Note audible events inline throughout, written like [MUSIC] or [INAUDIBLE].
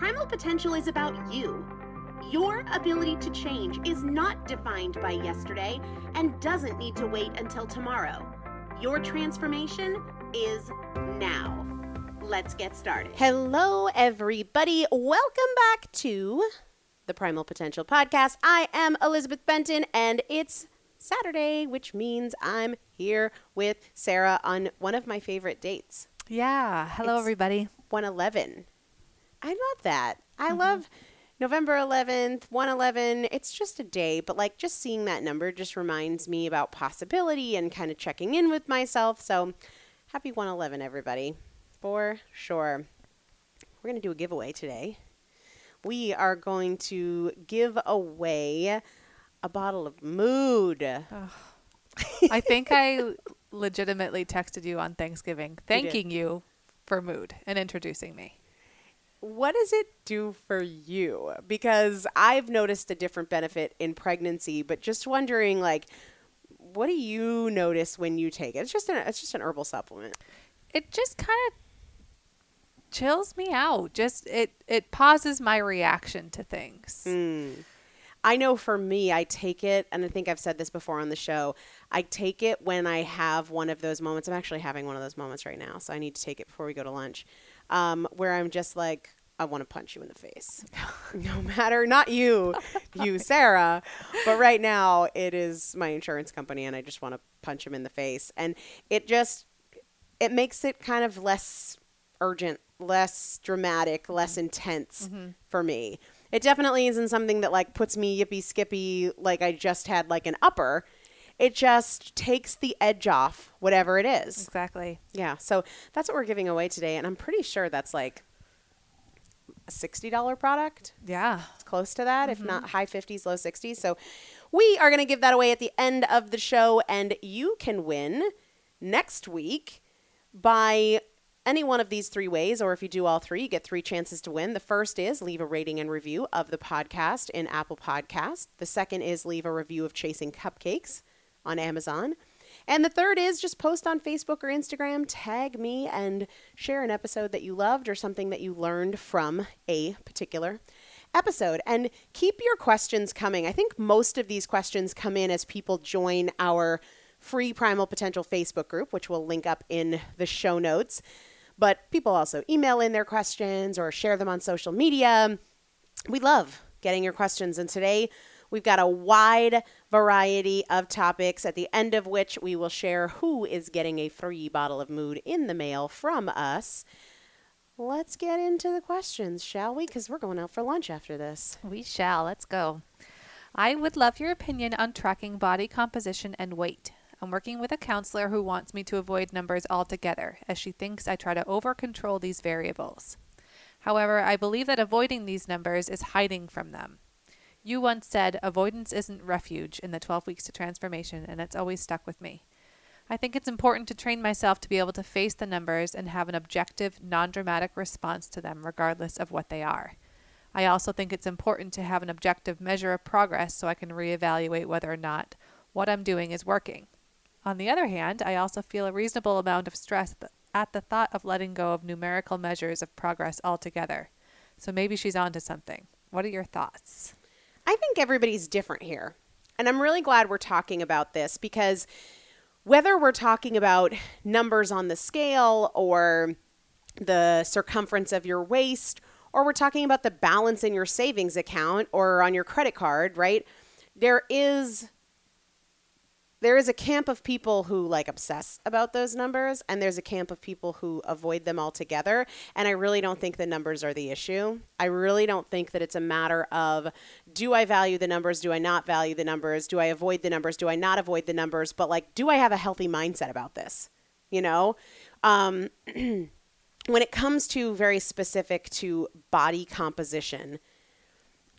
Primal potential is about you. Your ability to change is not defined by yesterday and doesn't need to wait until tomorrow. Your transformation is now. Let's get started. Hello, everybody. Welcome back to the Primal Potential Podcast. I am Elizabeth Benton, and it's Saturday, which means I'm here with Sarah on one of my favorite dates. Yeah. Hello, It's- everybody. 111. I love that. I mm-hmm. love November 11th, 111. It's just a day, but like just seeing that number just reminds me about possibility and kind of checking in with myself. So happy 111, everybody. For sure. We're going to do a giveaway today. We are going to give away a bottle of mood. [LAUGHS] I think I legitimately texted you on Thanksgiving thanking you for mood and introducing me. What does it do for you? Because I've noticed a different benefit in pregnancy, but just wondering like what do you notice when you take it? It's just an it's just an herbal supplement. It just kind of chills me out. Just it it pauses my reaction to things. Hmm. I know for me, I take it, and I think I've said this before on the show. I take it when I have one of those moments. I'm actually having one of those moments right now, so I need to take it before we go to lunch, um, where I'm just like, I want to punch you in the face. [LAUGHS] no matter, not you, you, [LAUGHS] Sarah, but right now it is my insurance company, and I just want to punch him in the face. And it just, it makes it kind of less urgent, less dramatic, less intense for me. It definitely isn't something that like puts me yippee skippy like I just had like an upper. It just takes the edge off whatever it is. Exactly. Yeah. So that's what we're giving away today. And I'm pretty sure that's like a $60 product. Yeah. It's close to that, if mm-hmm. not high 50s, low 60s. So we are going to give that away at the end of the show. And you can win next week by any one of these three ways, or if you do all three, you get three chances to win. The first is leave a rating and review of the podcast in Apple Podcast. The second is leave a review of Chasing Cupcakes on Amazon. And the third is just post on Facebook or Instagram, tag me, and share an episode that you loved or something that you learned from a particular episode. And keep your questions coming. I think most of these questions come in as people join our free Primal Potential Facebook group, which we'll link up in the show notes. But people also email in their questions or share them on social media. We love getting your questions. And today we've got a wide variety of topics, at the end of which we will share who is getting a free bottle of mood in the mail from us. Let's get into the questions, shall we? Because we're going out for lunch after this. We shall. Let's go. I would love your opinion on tracking body composition and weight. I'm working with a counselor who wants me to avoid numbers altogether, as she thinks I try to over control these variables. However, I believe that avoiding these numbers is hiding from them. You once said avoidance isn't refuge in the 12 weeks to transformation, and it's always stuck with me. I think it's important to train myself to be able to face the numbers and have an objective, non dramatic response to them, regardless of what they are. I also think it's important to have an objective measure of progress so I can reevaluate whether or not what I'm doing is working. On the other hand, I also feel a reasonable amount of stress at the thought of letting go of numerical measures of progress altogether. So maybe she's onto something. What are your thoughts? I think everybody's different here. And I'm really glad we're talking about this because whether we're talking about numbers on the scale or the circumference of your waist, or we're talking about the balance in your savings account or on your credit card, right? There is there is a camp of people who like obsess about those numbers and there's a camp of people who avoid them altogether and i really don't think the numbers are the issue. I really don't think that it's a matter of do i value the numbers? Do i not value the numbers? Do i avoid the numbers? Do i not avoid the numbers? But like do i have a healthy mindset about this? You know? Um, [CLEARS THROAT] when it comes to very specific to body composition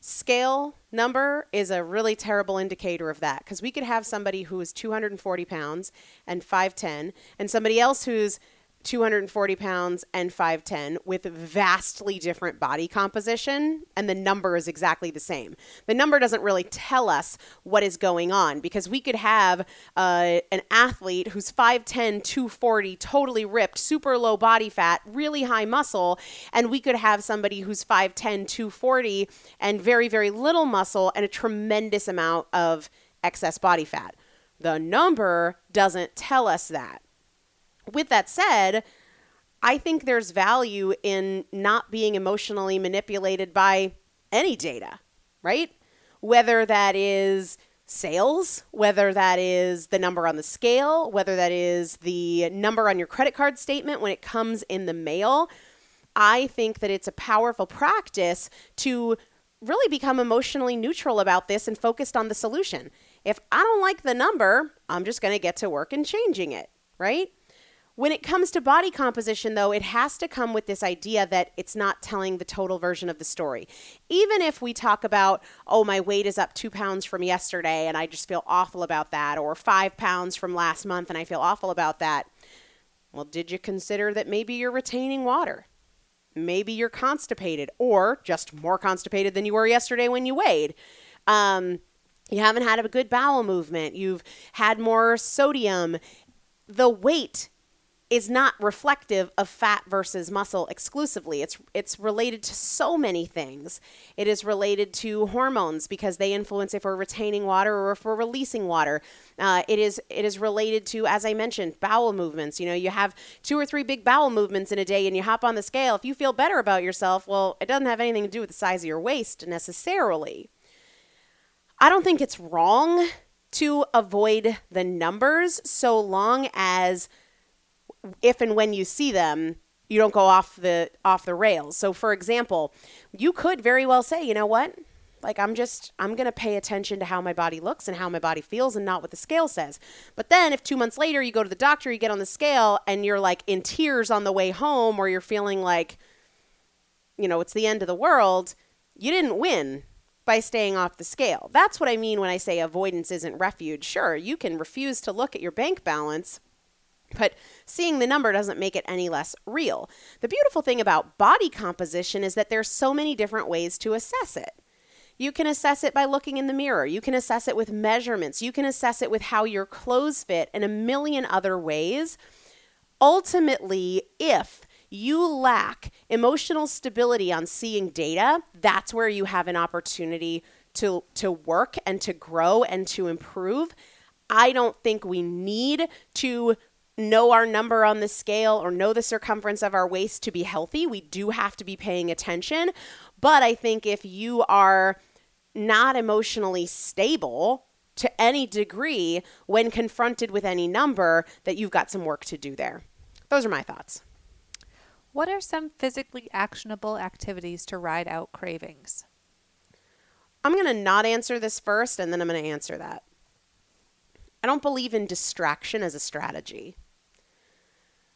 scale number is a really terrible indicator of that because we could have somebody who is 240 pounds and 5'10 and somebody else who's 240 pounds and 5'10 with vastly different body composition and the number is exactly the same. The number doesn't really tell us what is going on because we could have uh, an athlete who's 5'10 240 totally ripped super low body fat really high muscle and we could have somebody who's 5'10 240 and very very little muscle and a tremendous amount of excess body fat. The number doesn't tell us that with that said, I think there's value in not being emotionally manipulated by any data, right? Whether that is sales, whether that is the number on the scale, whether that is the number on your credit card statement when it comes in the mail. I think that it's a powerful practice to really become emotionally neutral about this and focused on the solution. If I don't like the number, I'm just going to get to work and changing it, right? When it comes to body composition, though, it has to come with this idea that it's not telling the total version of the story. Even if we talk about, oh, my weight is up two pounds from yesterday and I just feel awful about that, or five pounds from last month and I feel awful about that. Well, did you consider that maybe you're retaining water? Maybe you're constipated or just more constipated than you were yesterday when you weighed. Um, you haven't had a good bowel movement. You've had more sodium. The weight is not reflective of fat versus muscle exclusively. It's it's related to so many things. It is related to hormones because they influence if we're retaining water or if we're releasing water. Uh, it is it is related to, as I mentioned, bowel movements. You know, you have two or three big bowel movements in a day, and you hop on the scale. If you feel better about yourself, well, it doesn't have anything to do with the size of your waist necessarily. I don't think it's wrong to avoid the numbers so long as if and when you see them, you don't go off the off the rails. So for example, you could very well say, you know what? Like I'm just I'm going to pay attention to how my body looks and how my body feels and not what the scale says. But then if 2 months later you go to the doctor, you get on the scale and you're like in tears on the way home or you're feeling like you know, it's the end of the world, you didn't win by staying off the scale. That's what I mean when I say avoidance isn't refuge. Sure, you can refuse to look at your bank balance but seeing the number doesn't make it any less real. The beautiful thing about body composition is that there's so many different ways to assess it. You can assess it by looking in the mirror. You can assess it with measurements. You can assess it with how your clothes fit and a million other ways. Ultimately, if you lack emotional stability on seeing data, that's where you have an opportunity to, to work and to grow and to improve. I don't think we need to know our number on the scale or know the circumference of our waist to be healthy. We do have to be paying attention. But I think if you are not emotionally stable to any degree when confronted with any number, that you've got some work to do there. Those are my thoughts. What are some physically actionable activities to ride out cravings? I'm going to not answer this first and then I'm going to answer that. I don't believe in distraction as a strategy.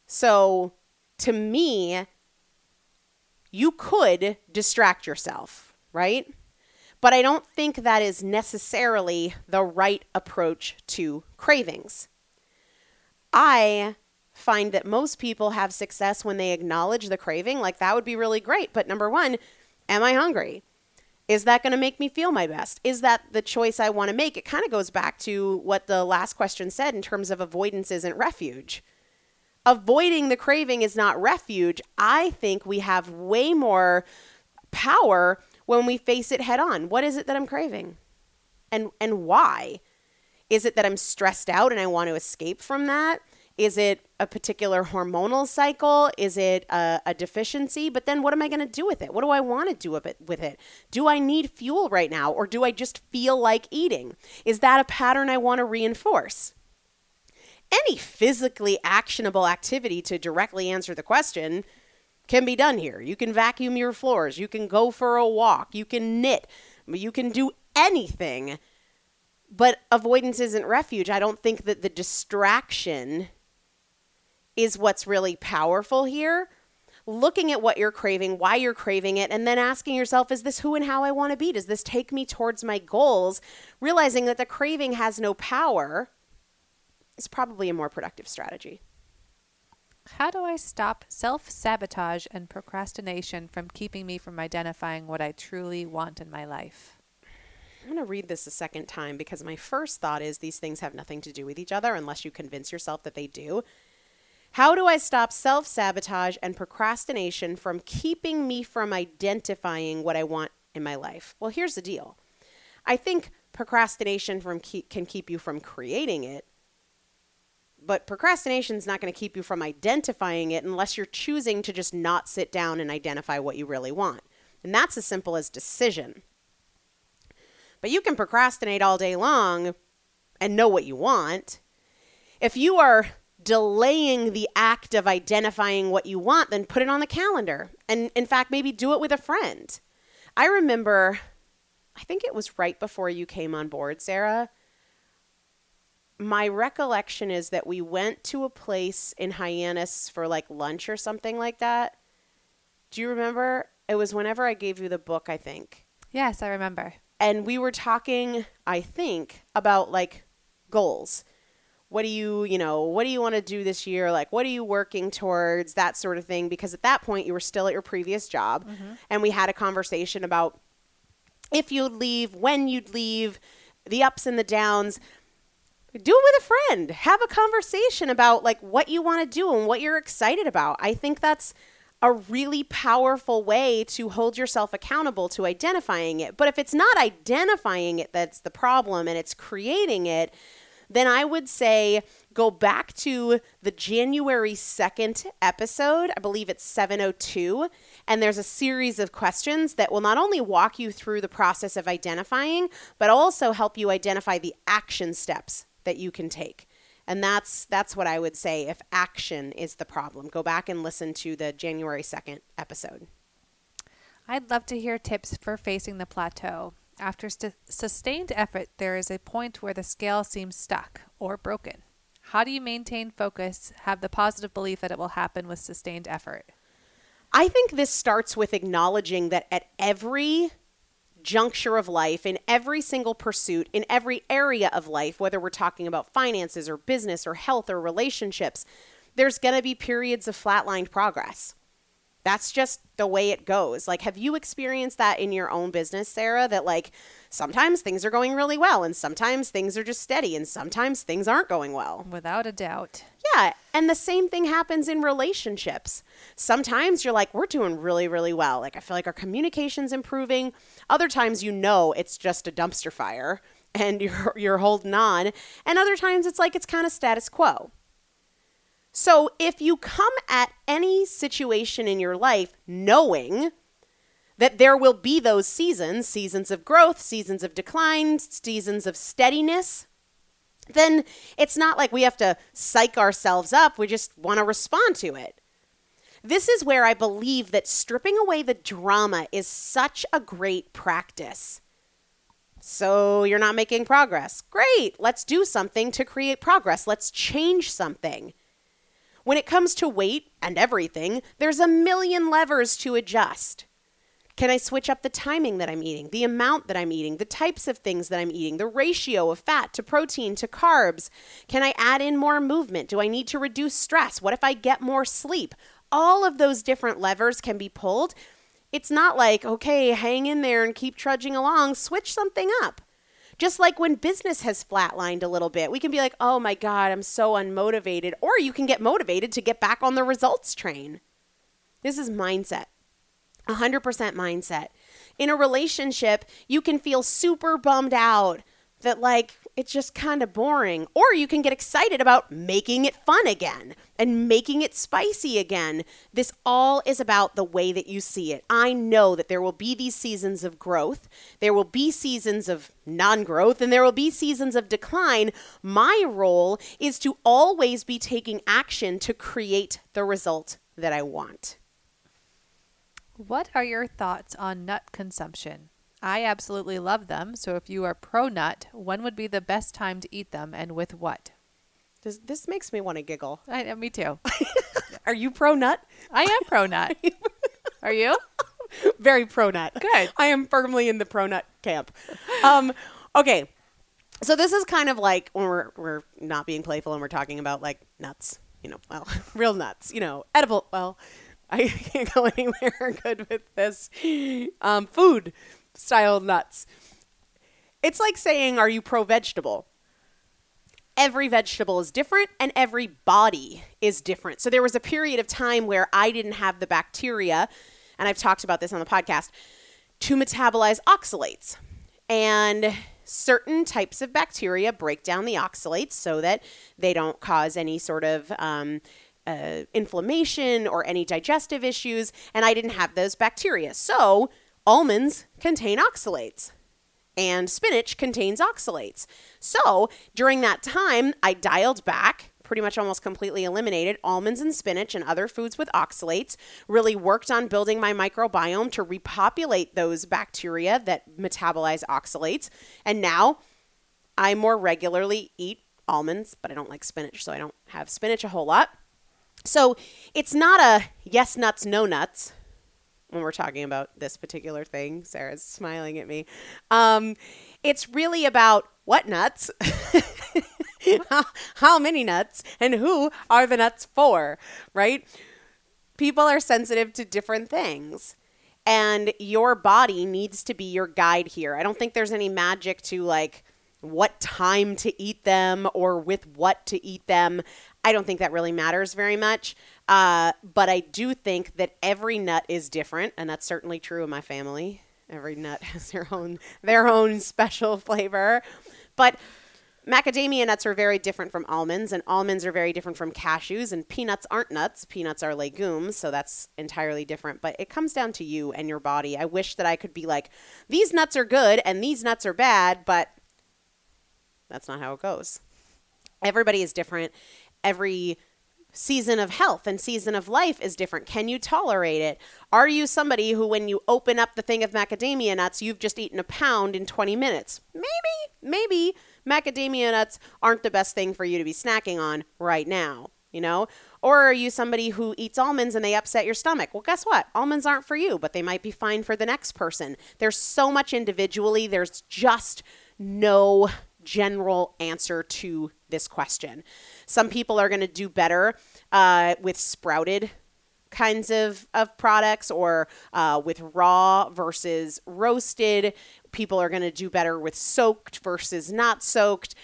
So to me, you could distract yourself, right? But I don't think that is necessarily the right approach to cravings. I find that most people have success when they acknowledge the craving. Like, that would be really great. But number one, am I hungry? Is that going to make me feel my best? Is that the choice I want to make? It kind of goes back to what the last question said in terms of avoidance isn't refuge avoiding the craving is not refuge. I think we have way more power when we face it head on. What is it that I'm craving? And and why? Is it that I'm stressed out and I want to escape from that? Is it a particular hormonal cycle? Is it a, a deficiency? But then what am I going to do with it? What do I want to do with it, with it? Do I need fuel right now or do I just feel like eating? Is that a pattern I want to reinforce? any physically actionable activity to directly answer the question can be done here. You can vacuum your floors, you can go for a walk, you can knit, you can do anything. But avoidance isn't refuge. I don't think that the distraction is what's really powerful here. Looking at what you're craving, why you're craving it, and then asking yourself, is this who and how I want to be? Does this take me towards my goals? Realizing that the craving has no power is probably a more productive strategy. How do I stop self sabotage and procrastination from keeping me from identifying what I truly want in my life? I'm going to read this a second time because my first thought is these things have nothing to do with each other unless you convince yourself that they do. How do I stop self sabotage and procrastination from keeping me from identifying what I want in my life? Well, here's the deal I think procrastination from keep, can keep you from creating it, but procrastination is not going to keep you from identifying it unless you're choosing to just not sit down and identify what you really want. And that's as simple as decision. But you can procrastinate all day long and know what you want. If you are delaying the act of identifying what you want, then put it on the calendar. And in fact, maybe do it with a friend. I remember, I think it was right before you came on board, Sarah. My recollection is that we went to a place in Hyannis for like lunch or something like that. Do you remember? It was whenever I gave you the book, I think. Yes, I remember. And we were talking, I think, about like goals what do you you know what do you want to do this year? Like what are you working towards? That sort of thing because at that point you were still at your previous job. Mm-hmm. and we had a conversation about if you'd leave when you'd leave the ups and the downs. Do it with a friend. Have a conversation about like what you want to do and what you're excited about. I think that's a really powerful way to hold yourself accountable to identifying it. But if it's not identifying it that's the problem and it's creating it then I would say go back to the January 2nd episode. I believe it's 702. And there's a series of questions that will not only walk you through the process of identifying, but also help you identify the action steps that you can take. And that's that's what I would say if action is the problem. Go back and listen to the January 2nd episode. I'd love to hear tips for facing the plateau. After st- sustained effort, there is a point where the scale seems stuck or broken. How do you maintain focus, have the positive belief that it will happen with sustained effort? I think this starts with acknowledging that at every juncture of life, in every single pursuit, in every area of life, whether we're talking about finances or business or health or relationships, there's going to be periods of flatlined progress that's just the way it goes. Like, have you experienced that in your own business, Sarah? That like sometimes things are going really well and sometimes things are just steady and sometimes things aren't going well. Without a doubt. Yeah. And the same thing happens in relationships. Sometimes you're like, we're doing really, really well. Like, I feel like our communication's improving. Other times, you know, it's just a dumpster fire and [LAUGHS] you're, you're holding on. And other times, it's like it's kind of status quo. So if you come at any situation in your life knowing that there will be those seasons, seasons of growth, seasons of decline, seasons of steadiness, then it's not like we have to psych ourselves up. We just want to respond to it. This is where I believe that stripping away the drama is such a great practice. So you're not making progress. Great. Let's do something to create progress. Let's change something. When it comes to weight and everything, there's a million levers to adjust. Can I switch up the timing that I'm eating, the amount that I'm eating, the types of things that I'm eating, the ratio of fat to protein to carbs? Can I add in more movement? Do I need to reduce stress? What if I get more sleep? All of those different levers can be pulled. It's not like, okay, hang in there and keep trudging along, switch something up. Just like when business has flatlined a little bit, we can be like, oh my God, I'm so unmotivated. Or you can get motivated to get back on the results train. This is mindset. 100% mindset. In a relationship, you can feel super bummed out that like it's just kind of boring. Or you can get excited about making it fun again and making it spicy again. This all is about the way that you see it. I know that there will be these seasons of growth, there will be seasons of non growth, and there will be seasons of decline. My role is to always be taking action to create the result that I want. What are your thoughts on nut consumption? I absolutely love them. So if you are pro nut, when would be the best time to eat them and with what? This, this makes me want to giggle. I, me too. [LAUGHS] are you pro nut? I am pro nut. [LAUGHS] are you? Very pro nut. Good. I am firmly in the pro nut camp. Um, okay. So this is kind of like when we're we're not being playful and we're talking about like nuts, you know, well, [LAUGHS] real nuts, you know, edible. Well, I can't go anywhere good with this. Um, food style nuts. It's like saying, Are you pro vegetable? Every vegetable is different and every body is different. So there was a period of time where I didn't have the bacteria, and I've talked about this on the podcast, to metabolize oxalates. And certain types of bacteria break down the oxalates so that they don't cause any sort of um, uh, inflammation or any digestive issues. And I didn't have those bacteria. So almonds contain oxalates and spinach contains oxalates. So during that time, I dialed back pretty much almost completely eliminated almonds and spinach and other foods with oxalates. Really worked on building my microbiome to repopulate those bacteria that metabolize oxalates. And now I more regularly eat almonds, but I don't like spinach, so I don't have spinach a whole lot. So it's not a yes nuts, no nuts when we're talking about this particular thing. Sarah's smiling at me. Um, it's really about what nuts, [LAUGHS] how, many nuts, and who are the nuts for, right? People are sensitive to different things. And your body needs to be your guide here. I don't think there's any magic to like what time to eat them or with what to eat them. I don't think that really matters very much. Uh, but I do think that every nut is different, and that's certainly true in my family. Every nut [LAUGHS] has their own their own special flavor. But macadamia nuts are very different from almonds, and almonds are very different from cashews, and peanuts aren't nuts. Peanuts are legumes, so that's entirely different. But it comes down to you and your body. I wish that I could be like, these nuts are good and these nuts are bad, but that's not how it goes. Everybody is different. Every season of health and season of life is different. Can you tolerate it? Are you somebody who, when you open up the thing of macadamia nuts, you've just eaten a pound in 20 minutes? Maybe, maybe macadamia nuts aren't the best thing for you to be snacking on right now, you know? Or are you somebody who eats almonds and they upset your stomach? Well, guess what? Almonds aren't for you, but they might be fine for the next person. There's so much individually, there's just no general answer to this question. Some people are going to do better uh, with sprouted kinds of, of products or uh, with raw versus roasted. People are going to do better with soaked versus not soaked.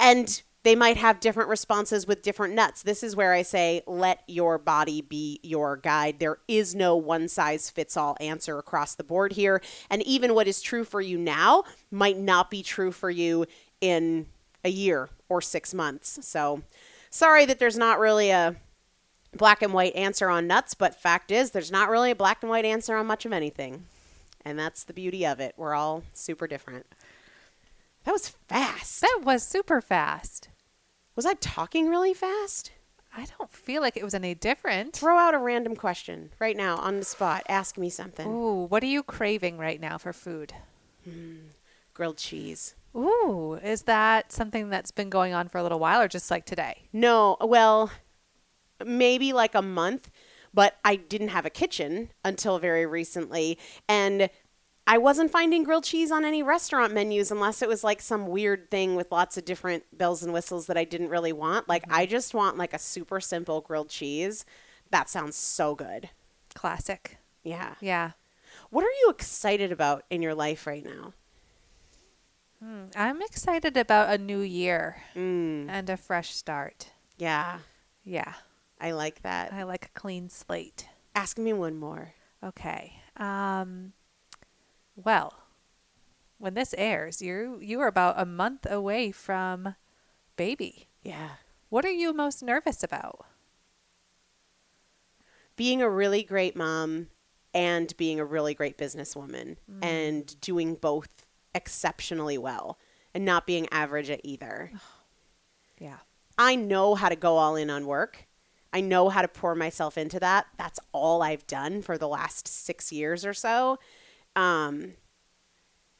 And they might have different responses with different nuts. This is where I say, let your body be your guide. There is no one size fits all answer across the board here. And even what is true for you now might not be true for you in a year or six months. So sorry that there's not really a black and white answer on nuts, but fact is, there's not really a black and white answer on much of anything. And that's the beauty of it. We're all super different. That was fast. That was super fast. Was I talking really fast? I don't feel like it was any different. Throw out a random question right now on the spot. Ask me something. Ooh, what are you craving right now for food? Hmm, grilled cheese. Ooh, is that something that's been going on for a little while or just like today? No, well, maybe like a month, but I didn't have a kitchen until very recently. And I wasn't finding grilled cheese on any restaurant menus unless it was like some weird thing with lots of different bells and whistles that I didn't really want. Like, mm-hmm. I just want like a super simple grilled cheese. That sounds so good. Classic. Yeah. Yeah. What are you excited about in your life right now? I'm excited about a new year Mm, and a fresh start. yeah, Yeah. I like that. I like a clean slate. Ask me one more. Okay. Um well, when this airs, you you are about a month away from baby. Yeah. What are you most nervous about? being a really great mom and being a really great businesswoman and doing both exceptionally well and not being average at either. Yeah. I know how to go all in on work. I know how to pour myself into that. That's all I've done for the last six years or so. Um,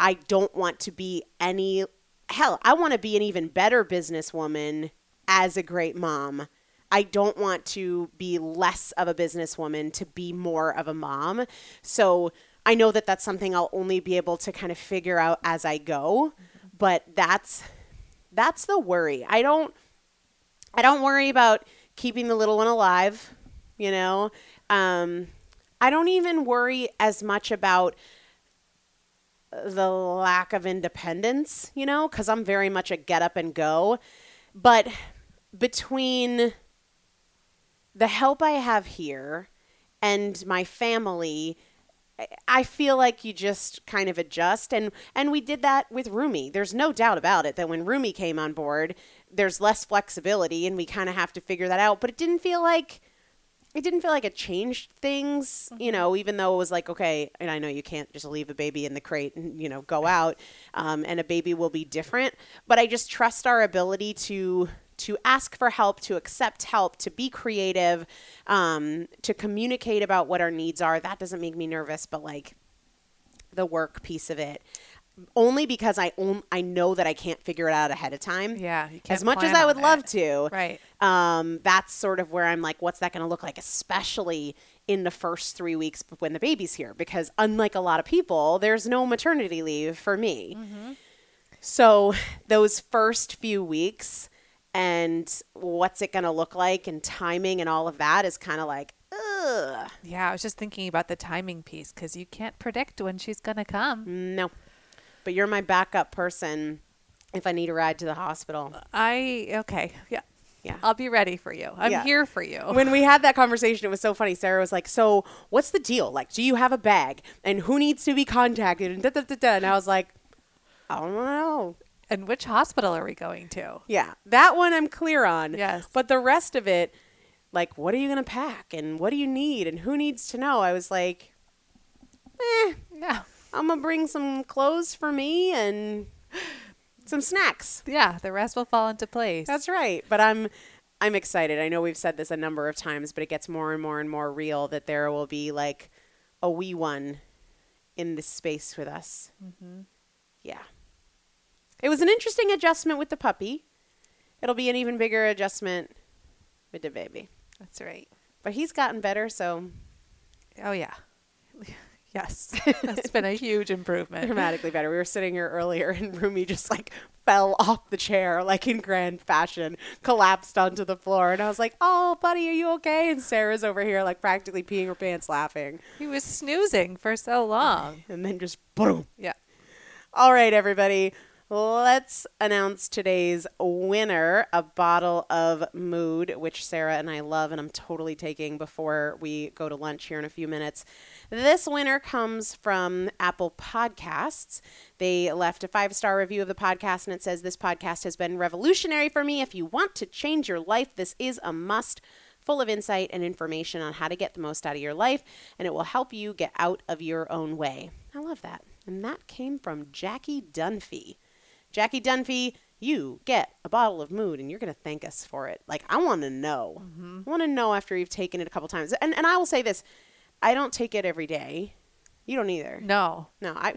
I don't want to be any, hell, I want to be an even better businesswoman as a great mom. I don't want to be less of a businesswoman to be more of a mom. So I know that that's something I'll only be able to kind of figure out as I go. But that's that's the worry. I don't I don't worry about keeping the little one alive, you know. Um, I don't even worry as much about the lack of independence, you know, because I'm very much a get up and go. But between the help I have here and my family, I- feel like you just kind of adjust and and we did that with Rumi. There's no doubt about it that when Rumi came on board, there's less flexibility and we kind of have to figure that out, but it didn't feel like it didn't feel like it changed things, you know, even though it was like, okay, and I know you can't just leave a baby in the crate and, you know, go out, um, and a baby will be different. But I just trust our ability to to ask for help, to accept help, to be creative, um, to communicate about what our needs are. That doesn't make me nervous, but like the work piece of it. Only because I own, I know that I can't figure it out ahead of time. Yeah, As much as I would love it. to, Right. um, that's sort of where I'm like, what's that going to look like, especially in the first three weeks when the baby's here? Because unlike a lot of people, there's no maternity leave for me. So those first few weeks and what's it going to look like and timing and all of that is kind of like, ugh, Yeah, I was just thinking about the timing piece because you can't predict when she's going to come. no. But you're my backup person if I need a ride to the hospital. I, okay. Yeah. Yeah. I'll be ready for you. I'm Yeah. here for you. [LAUGHS] when we had that conversation, it was so funny. Sarah was like, "So, what's the deal? Like, do you have a bag? And who needs to be contacted?" And da da da da. And I was like, "I don't know." And which hospital are we going to? Yeah, that one I'm clear on. Yes. but the rest of it, like, what are you gonna pack? And what do you need? And who needs to know? I was like, "Eh, Yeah. I'm gonna bring some clothes for me and some snacks." Yeah. The rest will fall into place. That's right. But I'm I'm excited. I know we've said this a number of times, but it gets more and more and more real that there will be like a wee one in this space with us. Yeah. It was an interesting adjustment with the puppy. It'll be an even bigger adjustment with the baby. That's right. But he's gotten better, so Oh, yeah. [LAUGHS] Yes. [LAUGHS] That's been a huge improvement. dramatically better. We were sitting here earlier and Rumi just like fell off the chair, like in grand fashion, collapsed onto the floor. And I was like, Oh, buddy, are you okay? And Sarah's over here, like practically peeing her pants laughing. He was snoozing for so long. And then just boom. Yeah. All right, everybody. Let's announce today's winner a bottle of Mood, which Sarah and I love, and I'm totally taking before we go to lunch here in a few minutes. This winner comes from Apple Podcasts. They left a five star review of the podcast, and it says, This podcast has been revolutionary for me. If you want to change your life, this is a must full of insight and information on how to get the most out of your life, and it will help you get out of your own way. I love that. And that came from Jackie Dunphy. Jackie Dunphy, you get a bottle of mood and you're going to thank us for it. Like, I want to know. Mm-hmm. I want to know after you've taken it a couple times. And, and I will say this I don't take it every day. You don't either. No. No, I,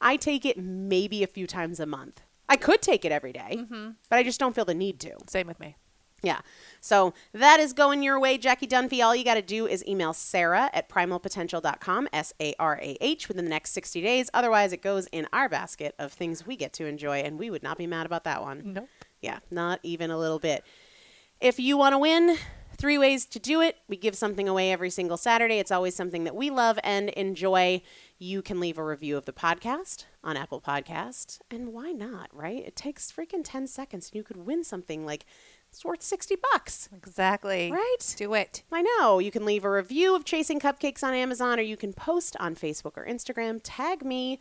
I take it maybe a few times a month. I could take it every day, mm-hmm. but I just don't feel the need to. Same with me. Yeah. So that is going your way, Jackie Dunphy. All you got to do is email Sarah at primalpotential.com, S A R A H, within the next 60 days. Otherwise, it goes in our basket of things we get to enjoy, and we would not be mad about that one. Nope. Yeah, not even a little bit. If you want to win, three ways to do it. We give something away every single Saturday. It's always something that we love and enjoy. You can leave a review of the podcast on Apple Podcast. And why not, right? It takes freaking 10 seconds and you could win something like it's worth 60 bucks. Exactly. Right? Do it. I know. You can leave a review of Chasing Cupcakes on Amazon or you can post on Facebook or Instagram, tag me,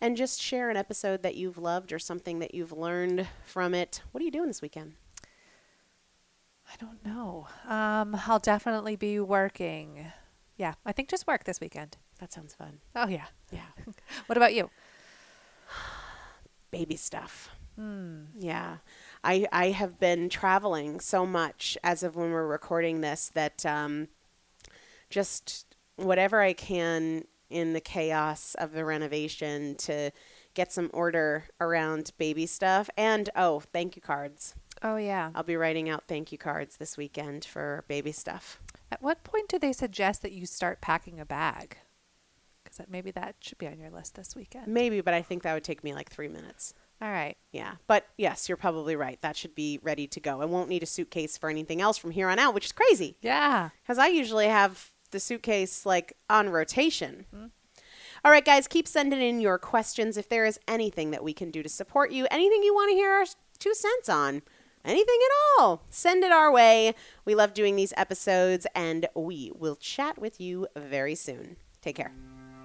and just share an episode that you've loved or something that you've learned from it. What are you doing this weekend? I don't know. Um, I'll definitely be working. Yeah, I think just work this weekend. That sounds fun. Oh yeah. Yeah. [LAUGHS] What about you? [SIGHS] baby stuff. Yeah. I I have been traveling so much as of when we're recording this that um, just whatever I can in the chaos of the renovation to get some order around baby stuff and oh, thank you cards. Oh yeah. I'll be writing out thank you cards this weekend for baby stuff. At what point do they suggest that you start packing a bag? Because that maybe that should be on your list this weekend. Maybe, but I think that would take me like 3 minutes. All right. Yeah, but yes, you're probably right. That should be ready to go. I won't need a suitcase for anything else from here on out, which is crazy. Yeah. because I usually have the suitcase like on rotation. Mm-hmm. All right, guys, keep sending in your questions. If there is anything that we can do to support you, anything you want to hear our two cents on, anything at all, send it our way. We love doing these episodes, and we will chat with you very soon. Take care.